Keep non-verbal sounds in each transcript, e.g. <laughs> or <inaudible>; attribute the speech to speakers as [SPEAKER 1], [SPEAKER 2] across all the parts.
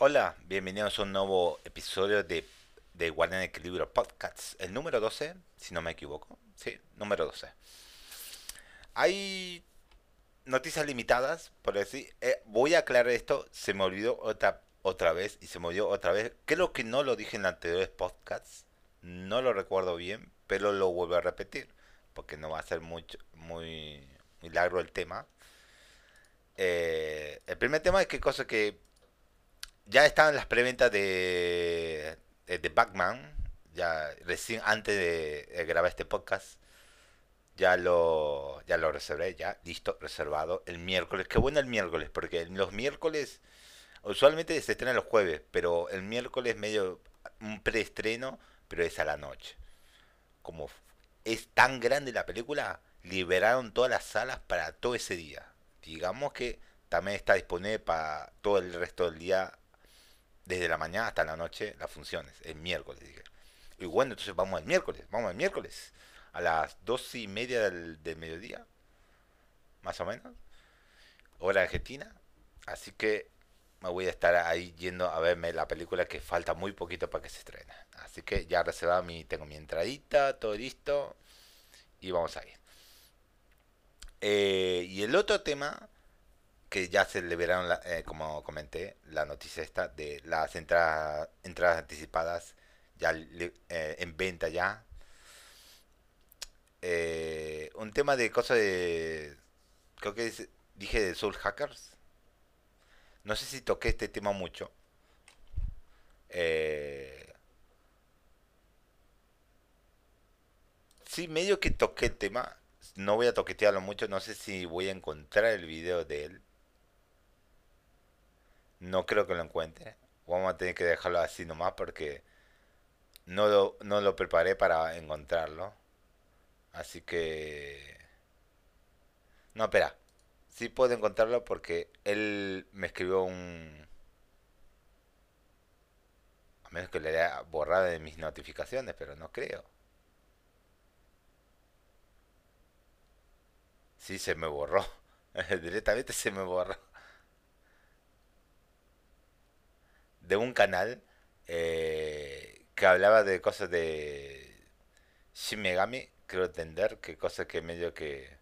[SPEAKER 1] Hola, bienvenidos a un nuevo episodio de, de Guardian Equilibrio Podcast, el número 12, si no me equivoco. Sí, número 12. Hay noticias limitadas, por decir. Eh, voy a aclarar esto, se me olvidó otra, otra vez y se me olvidó otra vez. Creo que no lo dije en anteriores podcasts, no lo recuerdo bien, pero lo vuelvo a repetir, porque no va a ser muy, muy largo el tema. Eh, el primer tema es que cosa que ya estaban las preventas de, de, Batman, ya recién antes de, grabar este podcast, ya lo, ya lo reservé, ya listo, reservado el miércoles. Qué bueno el miércoles, porque los miércoles usualmente se estrena los jueves, pero el miércoles medio un preestreno, pero es a la noche. Como es tan grande la película, liberaron todas las salas para todo ese día. Digamos que también está disponible para todo el resto del día desde la mañana hasta la noche las funciones, el miércoles, dije. Y bueno, entonces vamos el miércoles, vamos el miércoles, a las dos y media del, mediodía, más o menos, hora argentina. Así que me voy a estar ahí yendo a verme la película que falta muy poquito para que se estrene. Así que ya reservado mi, tengo mi entradita, todo listo, y vamos a ir. Eh, y el otro tema que ya se liberaron, eh, como comenté, la noticia esta de las entradas, entradas anticipadas ya eh, en venta ya. Eh, un tema de cosas de... Creo que dije de Soul Hackers. No sé si toqué este tema mucho. sí, medio que toqué el tema. No voy a toquetearlo mucho. No sé si voy a encontrar el video de él. No creo que lo encuentre. Vamos a tener que dejarlo así nomás porque no lo, no lo preparé para encontrarlo. Así que... No, espera. Sí puedo encontrarlo porque él me escribió un... A menos que le haya borrado de mis notificaciones, pero no creo. Sí, se me borró. <laughs> Directamente se me borró. De un canal eh, que hablaba de cosas de Shin Megami, creo entender, que cosas que medio que...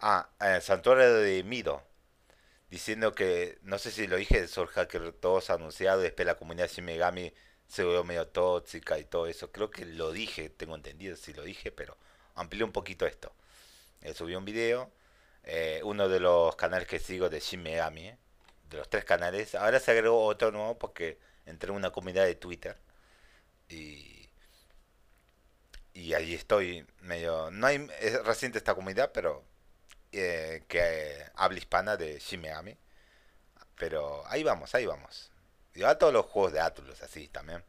[SPEAKER 1] Ah, el santuario de Mido, diciendo que, no sé si lo dije, Soul Hacker todos anunciado, y después la comunidad Shin Megami se volvió medio tóxica y todo eso. Creo que lo dije, tengo entendido si lo dije, pero amplié un poquito esto. Eh, subí un video, eh, uno de los canales que sigo de Shin Megami, de los tres canales. Ahora se agregó otro nuevo porque entré en una comunidad de Twitter. Y, y ahí estoy medio... No hay, es reciente esta comunidad, pero eh, que habla hispana de Shimeami. Pero ahí vamos, ahí vamos. Y a todos los juegos de Atlus así también.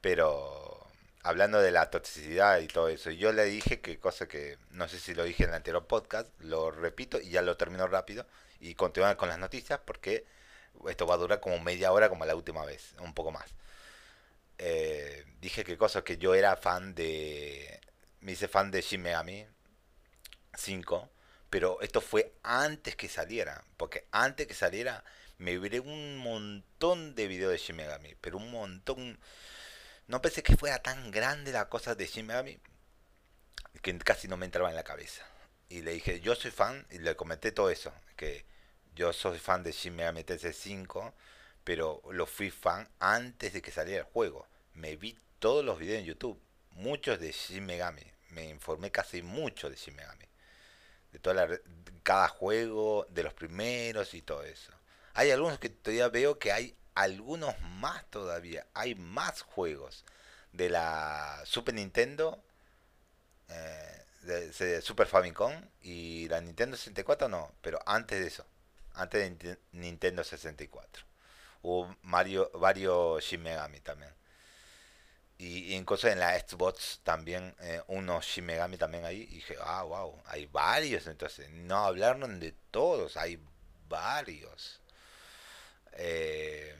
[SPEAKER 1] Pero hablando de la toxicidad y todo eso, yo le dije que cosa que no sé si lo dije en el anterior podcast, lo repito y ya lo termino rápido y continuar con las noticias porque esto va a durar como media hora como la última vez, un poco más. Eh, dije que cosas que yo era fan de... Me hice fan de Shin Megami 5, pero esto fue antes que saliera, porque antes que saliera me vi un montón de videos de Shin Megami, pero un montón... No pensé que fuera tan grande la cosa de Shin Megami que casi no me entraba en la cabeza. Y le dije, yo soy fan, y le comenté todo eso, que yo soy fan de Shin Megami Tensei 5, pero lo fui fan antes de que saliera el juego. Me vi todos los videos en YouTube, muchos de Shin Megami. Me informé casi mucho de Shin Megami. De toda la, cada juego, de los primeros y todo eso. Hay algunos que todavía veo que hay algunos más todavía. Hay más juegos de la Super Nintendo, eh, de, Super Famicom y la Nintendo 64 no, pero antes de eso antes de Nintendo 64. Hubo Mario, varios Shin Megami también. Y, incluso en la Xbox también, eh, unos Shin Megami también ahí. Y dije, ah, wow, hay varios. Entonces, no hablaron de todos, hay varios. Eh,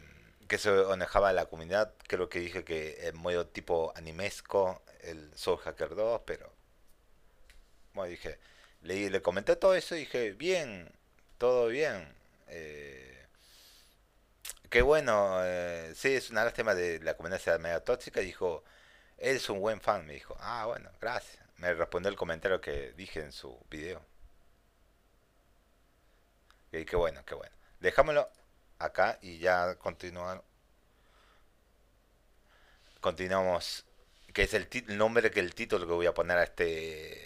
[SPEAKER 1] que se manejaba la comunidad. Creo que dije que en modo tipo animesco, el Soul Hacker 2, pero. Bueno, dije, le, le comenté todo eso y dije, bien, todo bien. Eh, qué bueno, eh, sí, es una lástima de la comunidad media tóxica. Dijo, él es un buen fan, me dijo. Ah, bueno, gracias. Me respondió el comentario que dije en su video. Y qué bueno, qué bueno. Dejámoslo acá y ya continuamos. Continuamos. Que es el, nombre que el título que voy a poner a este.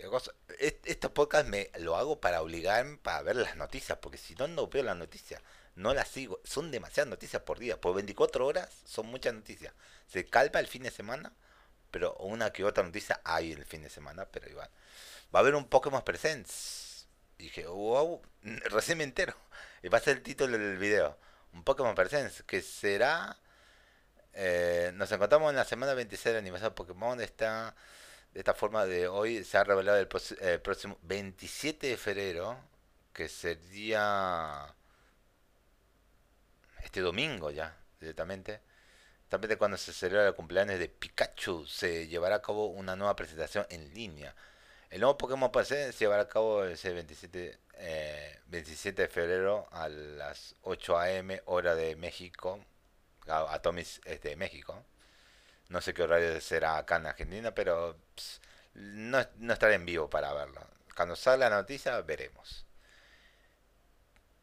[SPEAKER 1] Este podcast me lo hago para obligarme para ver las noticias. Porque si no, no veo las noticias. No las sigo. Son demasiadas noticias por día. Por 24 horas son muchas noticias. Se calma el fin de semana. Pero una que otra noticia hay el fin de semana. Pero igual. Va a haber un Pokémon Presents. Dije, wow, recién me entero. Y va a ser el título del video. Un Pokémon Presents. Que será eh, nos encontramos en la semana 26 del aniversario de Pokémon. Está de esta forma de hoy se ha revelado el, próximo 27 de febrero, que sería este domingo ya, directamente. También cuando se celebra el cumpleaños de Pikachu, se llevará a cabo una nueva presentación en línea. El nuevo Pokémon Present se llevará a cabo ese 27, 27 de febrero a las 8 am hora de México, Atomis es de México. No sé qué horario será acá en Argentina, pero no, no estaré en vivo para verlo. Cuando salga la noticia, veremos.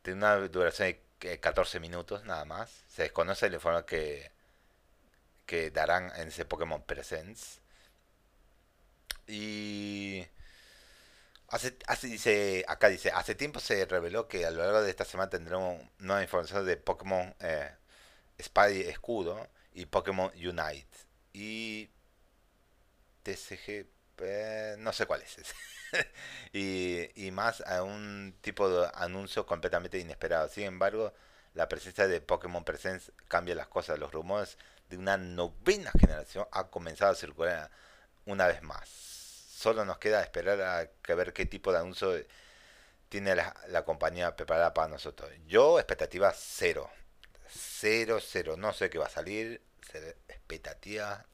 [SPEAKER 1] Tiene una duración de 14 minutos nada más. Se desconoce el informe que, que darán en ese Pokémon Presents. Y hace, hace, dice, acá dice, hace tiempo se reveló que a lo largo de esta semana tendremos nueva información de Pokémon eh, Spy Escudo y Pokémon Unite. Y TCG, eh, no sé cuál es ese. <laughs> y, y más a un tipo de anuncio completamente inesperado. Sin embargo, la presencia de Pokémon Presence cambia las cosas. Los rumores de una novena generación ha comenzado a circular una vez más. Solo nos queda esperar a que ver qué tipo de anuncio tiene la, la compañía preparada para nosotros. Yo, expectativa cero. 0-0. No sé qué va a salir. Expectativa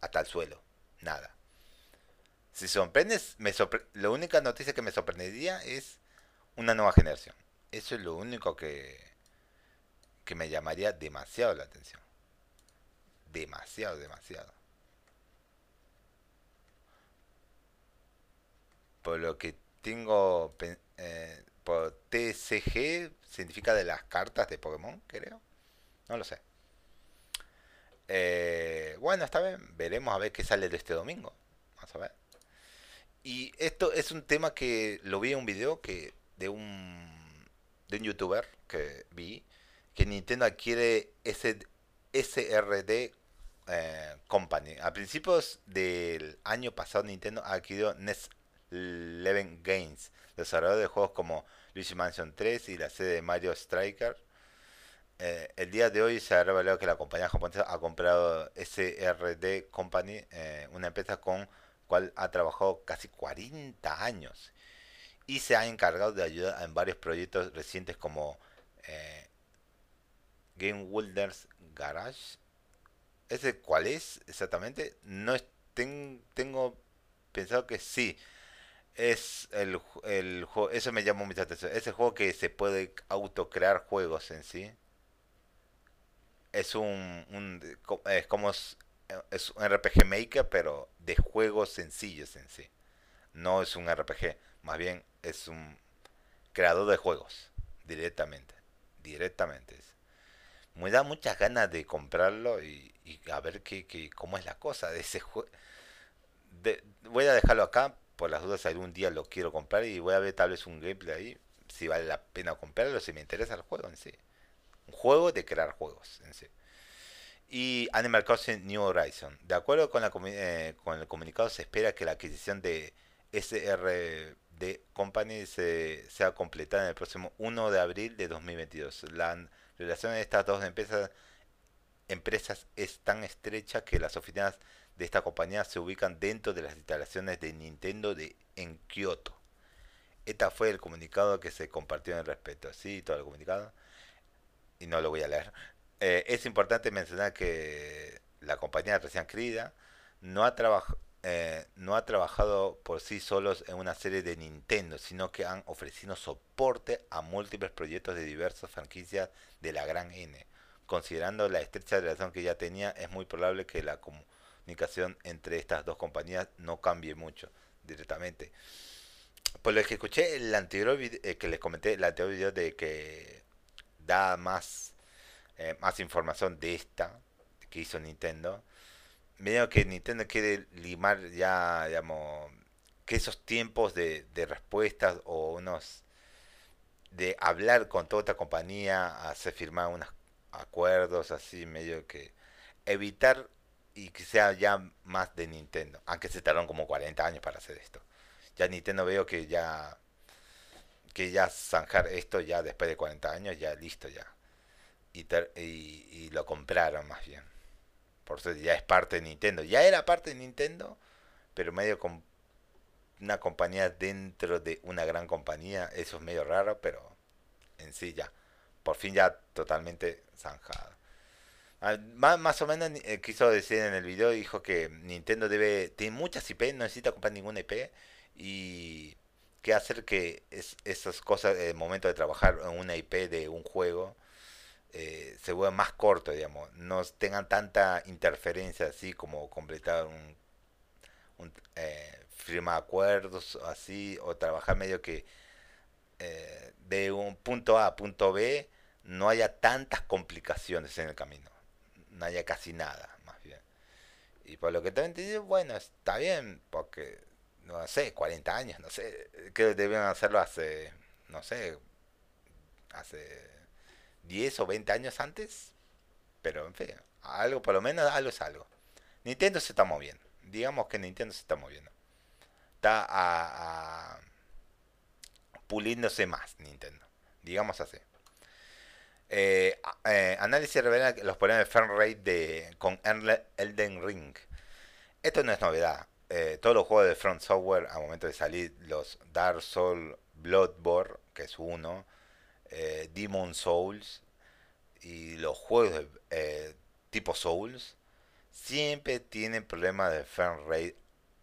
[SPEAKER 1] hasta el suelo. Nada. Si sorprendes, me la única noticia que me sorprendería es una nueva generación. Eso es lo único que, que me llamaría demasiado la atención. Demasiado, demasiado. Por lo que tengo eh, por TCG significa de las cartas de Pokémon, creo. No lo sé. Eh, bueno, está bien. Veremos a ver qué sale de este domingo. Vamos a ver. Y esto es un tema que lo vi en un video que de un de un youtuber que vi que Nintendo adquiere ese SRD eh, Company. A principios del año pasado Nintendo adquirió Nest Eleven Games, desarrollador de juegos como Luigi Mansion 3 y la sede de Mario Striker. Eh, el día de hoy se ha revelado que la compañía japonesa ha comprado SRD Company, eh, una empresa con cual ha trabajado casi 40 años y se ha encargado de ayudar en varios proyectos recientes como eh, Game Wilderness Garage. ¿Ese cuál es exactamente? No tengo pensado que sí es el, el juego, eso me llamó mucha atención. Es el juego que se puede autocrear juegos en sí. Es un, un es como es, un RPG Maker, pero de juegos sencillos en sí. No es un RPG, más bien es un creador de juegos directamente, directamente. Me da muchas ganas de comprarlo y, a ver qué, qué, cómo es la cosa de ese juego. voy a dejarlo acá por las dudas algún día lo quiero comprar y voy a ver tal vez un gameplay ahí, si vale la pena comprarlo, si me interesa el juego en sí. Un juego de crear juegos en sí. Y Animal Crossing New Horizon. De acuerdo con, la, eh, con el comunicado, se espera que la adquisición de SRD Company se, sea completada en el próximo 1 de abril de 2022. La relación de estas dos empresas, empresas es tan estrecha que las oficinas de esta compañía se ubican dentro de las instalaciones de Nintendo de, en Kioto. Este fue el comunicado que se compartió en respecto. Sí, todo el comunicado. Y no lo voy a leer. Eh, es importante mencionar que la compañía recién adquirida no ha, eh, no ha trabajado por sí solos en una serie de Nintendo, sino que han ofrecido soporte a múltiples proyectos de diversas franquicias de la gran N, considerando la estrecha relación que ya tenía, es muy probable que la comunicación entre estas dos compañías no cambie mucho directamente. Por lo que escuché el anterior video, eh, que les comenté, el anterior video de que da más, eh, más información de esta que hizo Nintendo, me que Nintendo quiere limar ya, digamos, que esos tiempos de, de respuestas o unos de hablar con toda otra compañía, hacer firmar unos acuerdos así, medio que evitar y que sea ya más de Nintendo, aunque se tardaron como 40 años para hacer esto. Ya Nintendo veo que ya que ya zanjar esto ya después de 40 años, ya listo ya. Y, y, lo compraron más bien. Por eso ya es parte de Nintendo. Ya era parte de Nintendo, pero medio con una compañía dentro de una gran compañía. Eso es medio raro, pero en sí ya. Por fin ya totalmente zanjado. Ah, más, más o menos eh, quiso decir en el video, dijo que Nintendo debe, tiene muchas IP, no necesita comprar ninguna IP y que hacer que es, esas cosas, el momento de trabajar en una IP de un juego, eh, se vuelva más corto, digamos, no tengan tanta interferencia así como completar un, un eh, acuerdos así, o trabajar medio que eh, de un punto A a punto B no haya tantas complicaciones en el camino, no haya casi nada, más bien. Y por lo que te digo, bueno, está bien, porque no sé, 40 años, no sé, que debían hacerlo hace, no sé, hace 10 o 20 años antes, pero en fin, algo, por lo menos algo es algo. Nintendo se está moviendo, digamos que Nintendo se está moviendo. Está a, puliéndose más Nintendo, digamos así. Eh, eh, análisis revela los problemas de frame rate de, con Elden Ring. Esto no es novedad. Eh, todos los juegos de Front Software al momento de salir, los Dark Souls, Bloodborne, que es uno, eh, Demon Souls y los juegos de, eh, tipo Souls, siempre tienen problemas de frame rate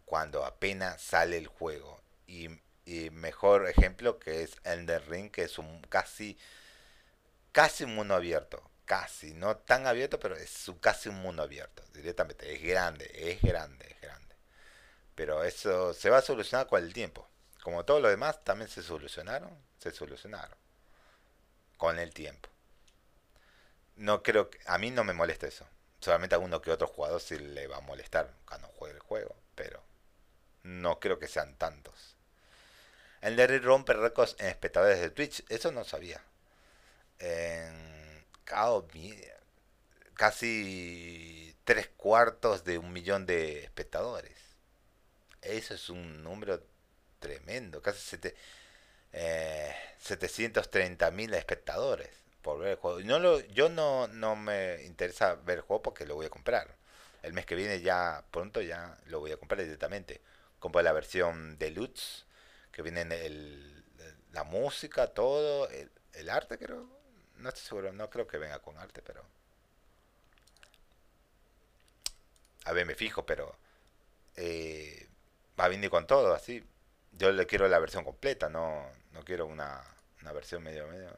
[SPEAKER 1] cuando apenas sale el juego. Y, mejor ejemplo que es Elden Ring, que es un casi, casi un mundo abierto. Casi, no tan abierto, pero es casi un mundo abierto. Directamente, es grande, es grande. Pero eso se va a solucionar con el tiempo. Como todo lo demás, también se solucionaron, se solucionaron. Con el tiempo. No creo que, a mí no me molesta eso. Solamente a uno que otro jugador sí le va a molestar cuando juegue el juego, pero no creo que sean tantos. El de rompe récords en espectadores de Twitch, eso no sabía. En casi tres cuartos de un millón de espectadores. Eso es un número tremendo, casi sete, eh, 730 mil espectadores por ver el juego. No lo, yo no, no me interesa ver el juego porque lo voy a comprar. El mes que viene ya, pronto ya lo voy a comprar directamente. Compro la versión deluxe, que viene el, la música, todo, el, el arte creo. No estoy seguro, no creo que venga con arte, pero... A ver, me fijo, pero... Eh, va a con todo, así. Yo le quiero la versión completa, no, no quiero una, una versión medio medio.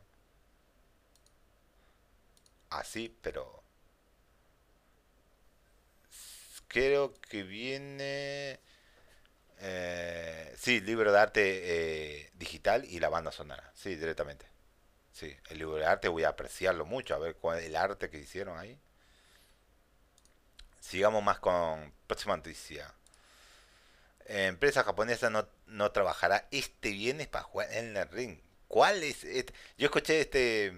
[SPEAKER 1] Así, pero... Creo que viene... Eh, sí, libro de arte eh, digital y la banda sonora. Sí, directamente. Sí, el libro de arte voy a apreciarlo mucho, a ver cuál el arte que hicieron ahí. Sigamos más con próxima noticia empresa japonesa no, no trabajará este viernes para jugar en el ring. ¿Cuál es? Este? Yo escuché este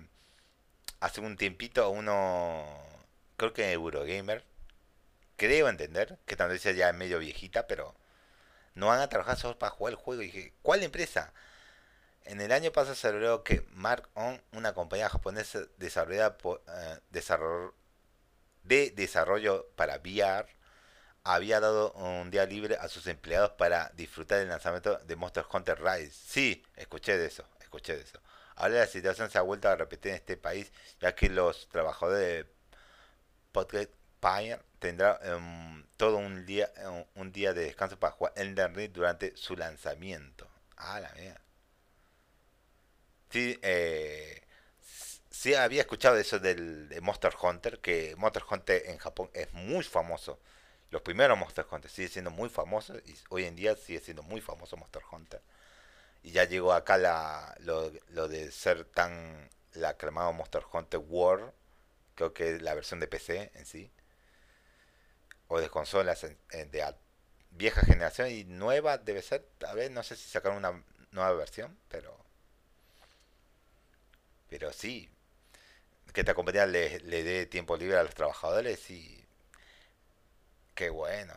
[SPEAKER 1] hace un tiempito a uno, creo que Eurogamer, creo entender, que tal vez ya medio viejita, pero no van a trabajar solo para jugar el juego. Y dije, ¿cuál empresa? En el año pasado se logró que Mark On, una compañía japonesa desarrollada por, eh, de desarrollo para VR, había dado un día libre a sus empleados para disfrutar del lanzamiento de Monster Hunter Rise. Sí, escuché de eso, escuché de eso. Ahora la situación se ha vuelto a repetir en este país, ya que los trabajadores de Pocket Pioneer tendrán um, todo un día un, día de descanso para jugar Elden Ring durante su lanzamiento. Ah, la mía. Sí, eh, sí había escuchado eso del de Monster Hunter, que Monster Hunter en Japón es muy famoso. Los primeros Monster Hunter sigue siendo muy famoso y hoy en día sigue siendo muy famoso Monster Hunter. Y ya llegó acá la, lo, lo de ser tan la aclamado Monster Hunter World, creo que es la versión de PC en sí, o de consolas de vieja generación y nueva debe ser, a ver, no sé si sacaron una nueva versión, pero pero sí, que esta compañía le, le dé tiempo libre a los trabajadores y qué bueno.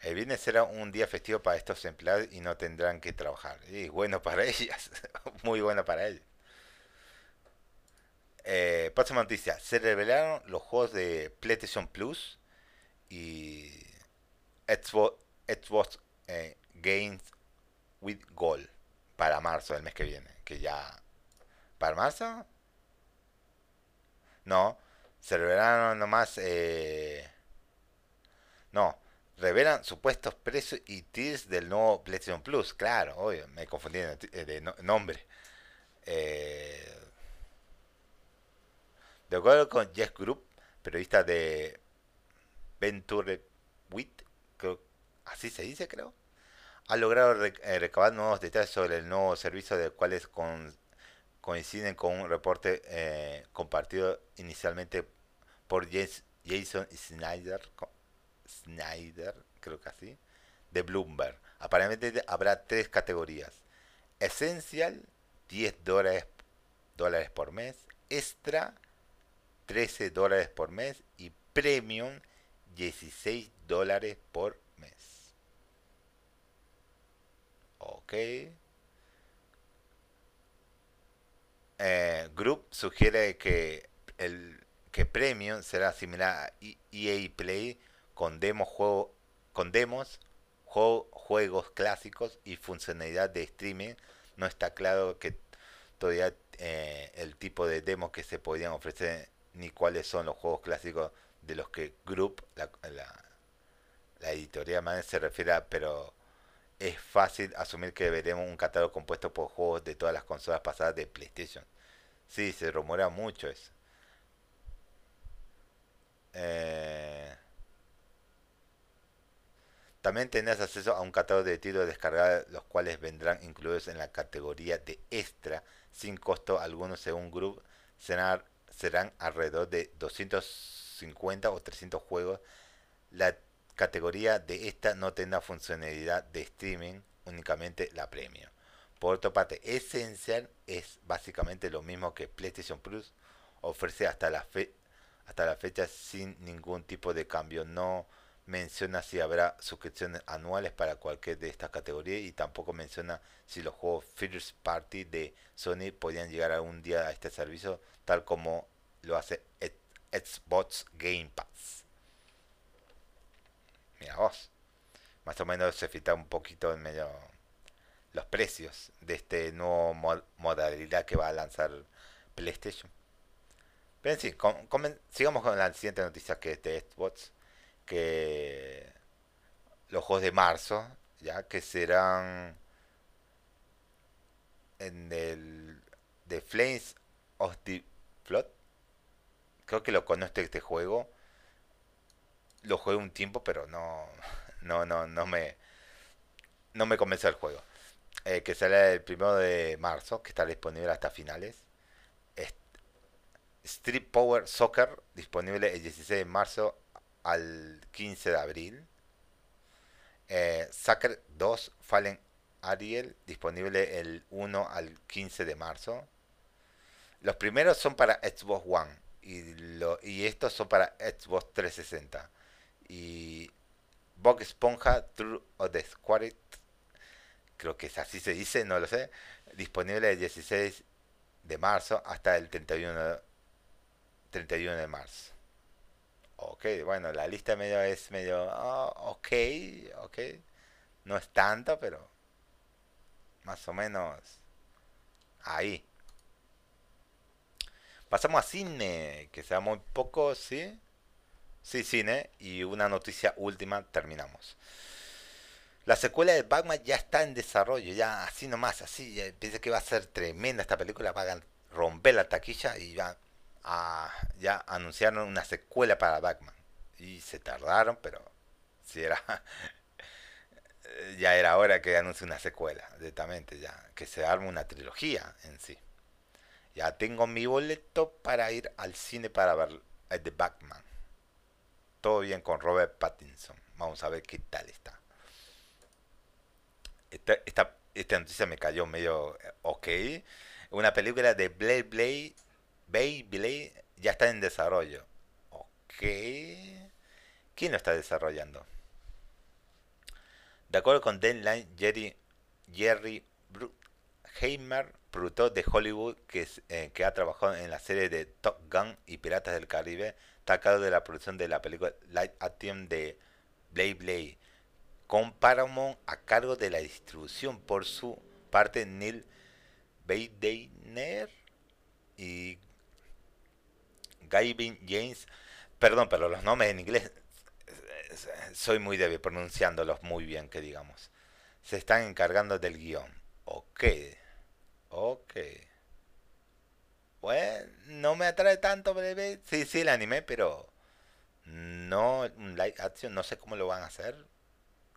[SPEAKER 1] El viernes será un día festivo para estos empleados y no tendrán que trabajar. Y bueno para <laughs> ellas, muy bueno para ellos. Eh, próxima noticia. Se revelaron los juegos de PlayStation Plus y Xbox, eh, Games with Gold para marzo del mes que viene. Que ya... ¿Para marzo? No. Se revelaron nomás... Eh, no. Revelan supuestos precios y tiers del nuevo PlayStation Plus. Claro, obvio. Me confundí de, nombre. Eh, de acuerdo con Jeff Group, periodista de Venture Wit, así se dice creo, ha logrado eh, recabar nuevos detalles sobre el nuevo servicio de cuales coinciden con un reporte eh, compartido inicialmente por Jason Snyder, Snyder, creo que así, de Bloomberg. Aparentemente habrá tres categorías. Esencial, 10 dólares, dólares por mes. Extra, 13 dólares por mes y Premium 16 dólares por mes. Ok. Eh, Group sugiere que el que Premium será similar a EA Play con demos, juego, con demos juegos clásicos y funcionalidad de streaming. No está claro que todavía eh, el tipo de demos que se podrían ofrecer ni cuáles son los juegos clásicos de los que Group, la, la, editorial man se refiere, pero es fácil asumir que veremos un catálogo compuesto por juegos de todas las consolas pasadas de PlayStation. Sí, se rumora mucho eso. Eh, también tendrás acceso a un catálogo de títulos descargados, los cuales vendrán incluidos en la categoría de extra, sin costo alguno según Group. Serán serán alrededor de 250 o 300 juegos. La categoría de esta no tendrá funcionalidad de streaming, únicamente la premio. Por otra parte, Essential es básicamente lo mismo que PlayStation Plus, ofrece hasta la, fe hasta la fecha sin ningún tipo de cambio. No menciona si habrá suscripciones anuales para cualquier de estas categorías y tampoco menciona si los juegos First Party de Sony podrían llegar algún día a este servicio tal como lo hace Xbox Game Pass. Mira vos, más o menos se fita un poquito en medio los precios de este nuevo modalidad que va a lanzar PlayStation. Pero en sí, sigamos con la siguiente noticia que es de Xbox que los juegos de marzo, ya que serán en el de Flames of the Flood. Creo que lo conozco este juego. Lo jugué un tiempo, pero no <laughs> no no no me no me convence el juego. Eh, que sale el primero de marzo, que está disponible hasta finales. Street Power Soccer, disponible el 16 de marzo al 15 de abril. Eh, Sucker 2 Fallen Ariel, disponible el 1 al 15 de marzo. Los primeros son para Xbox One y, lo, y estos son para Xbox 360. Y Bug Esponja True of the Squad, creo que es así se dice, no lo sé, disponible el 16 de marzo hasta el 31, 31 de marzo. Ok, bueno, la lista medio es medio, oh, ok, ok. No es tanto, pero más o menos ahí. Pasamos a cine, que sea muy poco, ¿sí? Sí, cine. Y una noticia última, terminamos. La secuela de Batman ya está en desarrollo, ya así nomás, así. Pensé que va a ser tremenda esta película, va a romper la taquilla y ya a, ya anunciaron una secuela para Batman. Y se tardaron, pero si era <laughs> ya era hora que anuncie una secuela, directamente ya, que se arme una trilogía en sí. Ya tengo mi boleto para ir al cine para ver The Batman. Todo bien con Robert Pattinson. Vamos a ver qué tal está. Esta, esta, noticia me cayó medio eh, ok. Una película de Blade Blade, Blade ya está en desarrollo. Ok. ¿Quién lo está desarrollando? De acuerdo con Deadline, Jerry, Jerry Bruckheimer, productor de Hollywood que, eh, que ha trabajado en la serie de Top Gun y Piratas del Caribe, está a cargo de la producción de la película Light Action de Blade Blade, con Paramount a cargo de la distribución por su parte Neil Beideiner y Gavin James. Perdón, pero los nombres en inglés soy muy débil pronunciándolos muy bien, que digamos. Se están encargando del guion. Ok. Ok. Bueno, no me atrae tanto, bebé. Sí, sí, el anime, pero no un live action, no sé cómo lo van a hacer.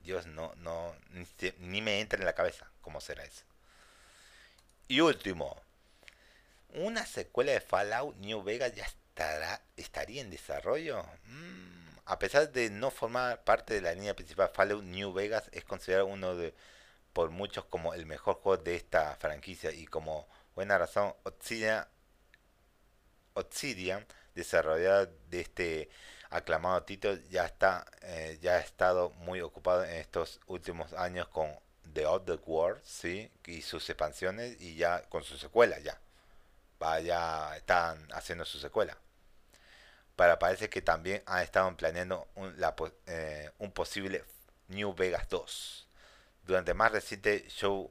[SPEAKER 1] Dios, no, no, ni, ni me entra en la cabeza cómo será eso. Y último, una secuela de Fallout New Vegas ya estaría en desarrollo. Mm, a pesar de no formar parte de la línea principal, Fallout New Vegas es considerado uno de por muchos como el mejor juego de esta franquicia y como buena razón Obsidian, Obsidian de este aclamado título ya está eh, ya ha estado muy ocupado en estos últimos años con The Other World sí y sus expansiones y ya con su secuela ya. Vaya están haciendo su secuela para parece que también han estado planeando un, eh, un posible New Vegas 2. Durante más reciente show,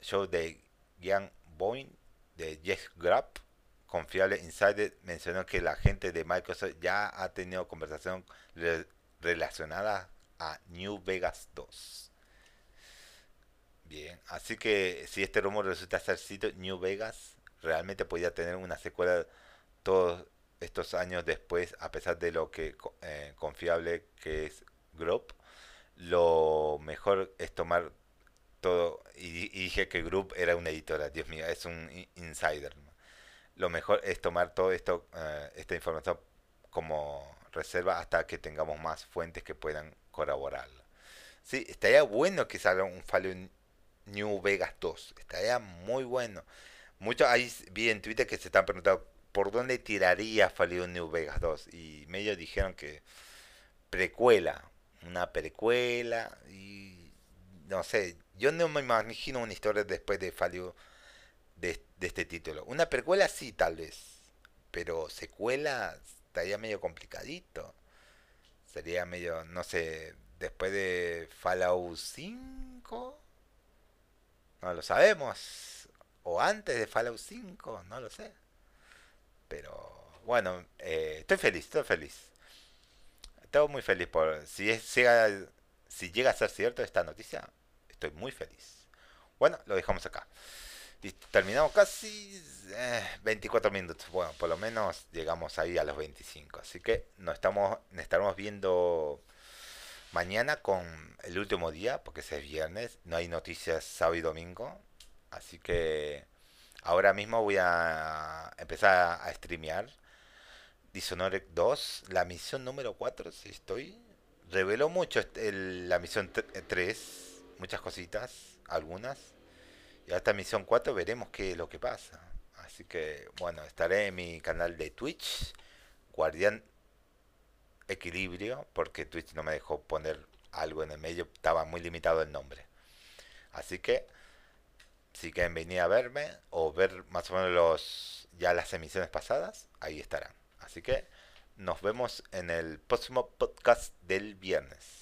[SPEAKER 1] show de Young Boeing de Jeff Grapp, confiable insider, mencionó que la gente de Microsoft ya ha tenido conversación relacionada a New Vegas 2. Bien, así que si este rumor resulta ser cierto, New Vegas realmente podría tener una secuela todos estos años después, a pesar de lo que eh, confiable que es Group, lo mejor es tomar todo, y, dije que Group era una editora, Dios mío, es un insider. Lo mejor es tomar todo esto, eh, esta información como reserva hasta que tengamos más fuentes que puedan corroborar Sí, estaría bueno que salga un Fallout New Vegas 2, estaría muy bueno. Muchos ahí vi en Twitter que se están preguntando por dónde tiraría Fallout New Vegas 2 y medio dijeron que precuela, una precuela y no sé, yo no me imagino una historia después de Fallout de, este título. Una precuela sí tal vez, pero secuela estaría medio complicadito. Sería medio, no sé, después de Fallout 5, no lo sabemos. O antes de Fallout 5, no lo sé. Pero bueno, eh, estoy feliz, estoy feliz. Estoy muy feliz por... Si, es, si llega a ser cierto esta noticia, estoy muy feliz. Bueno, lo dejamos acá. Terminamos casi 24 eh, minutos. Bueno, por lo menos llegamos ahí a los 25. Así que nos estamos, estaremos viendo mañana con el último día, porque es viernes. No hay noticias sábado y domingo. Así que Ahora mismo voy a empezar a, streamear Dishonored 2, la misión número 4, si estoy. Reveló mucho la misión 3, eh, muchas cositas, algunas. Y hasta misión 4 veremos qué es lo que pasa. Así que, bueno, estaré en mi canal de Twitch, Guardián Equilibrio, porque Twitch no me dejó poner algo en el medio, estaba muy limitado el nombre. Así que si quieren venir a verme o ver más o menos los, ya las emisiones pasadas, ahí estarán. Así que nos vemos en el próximo podcast del viernes.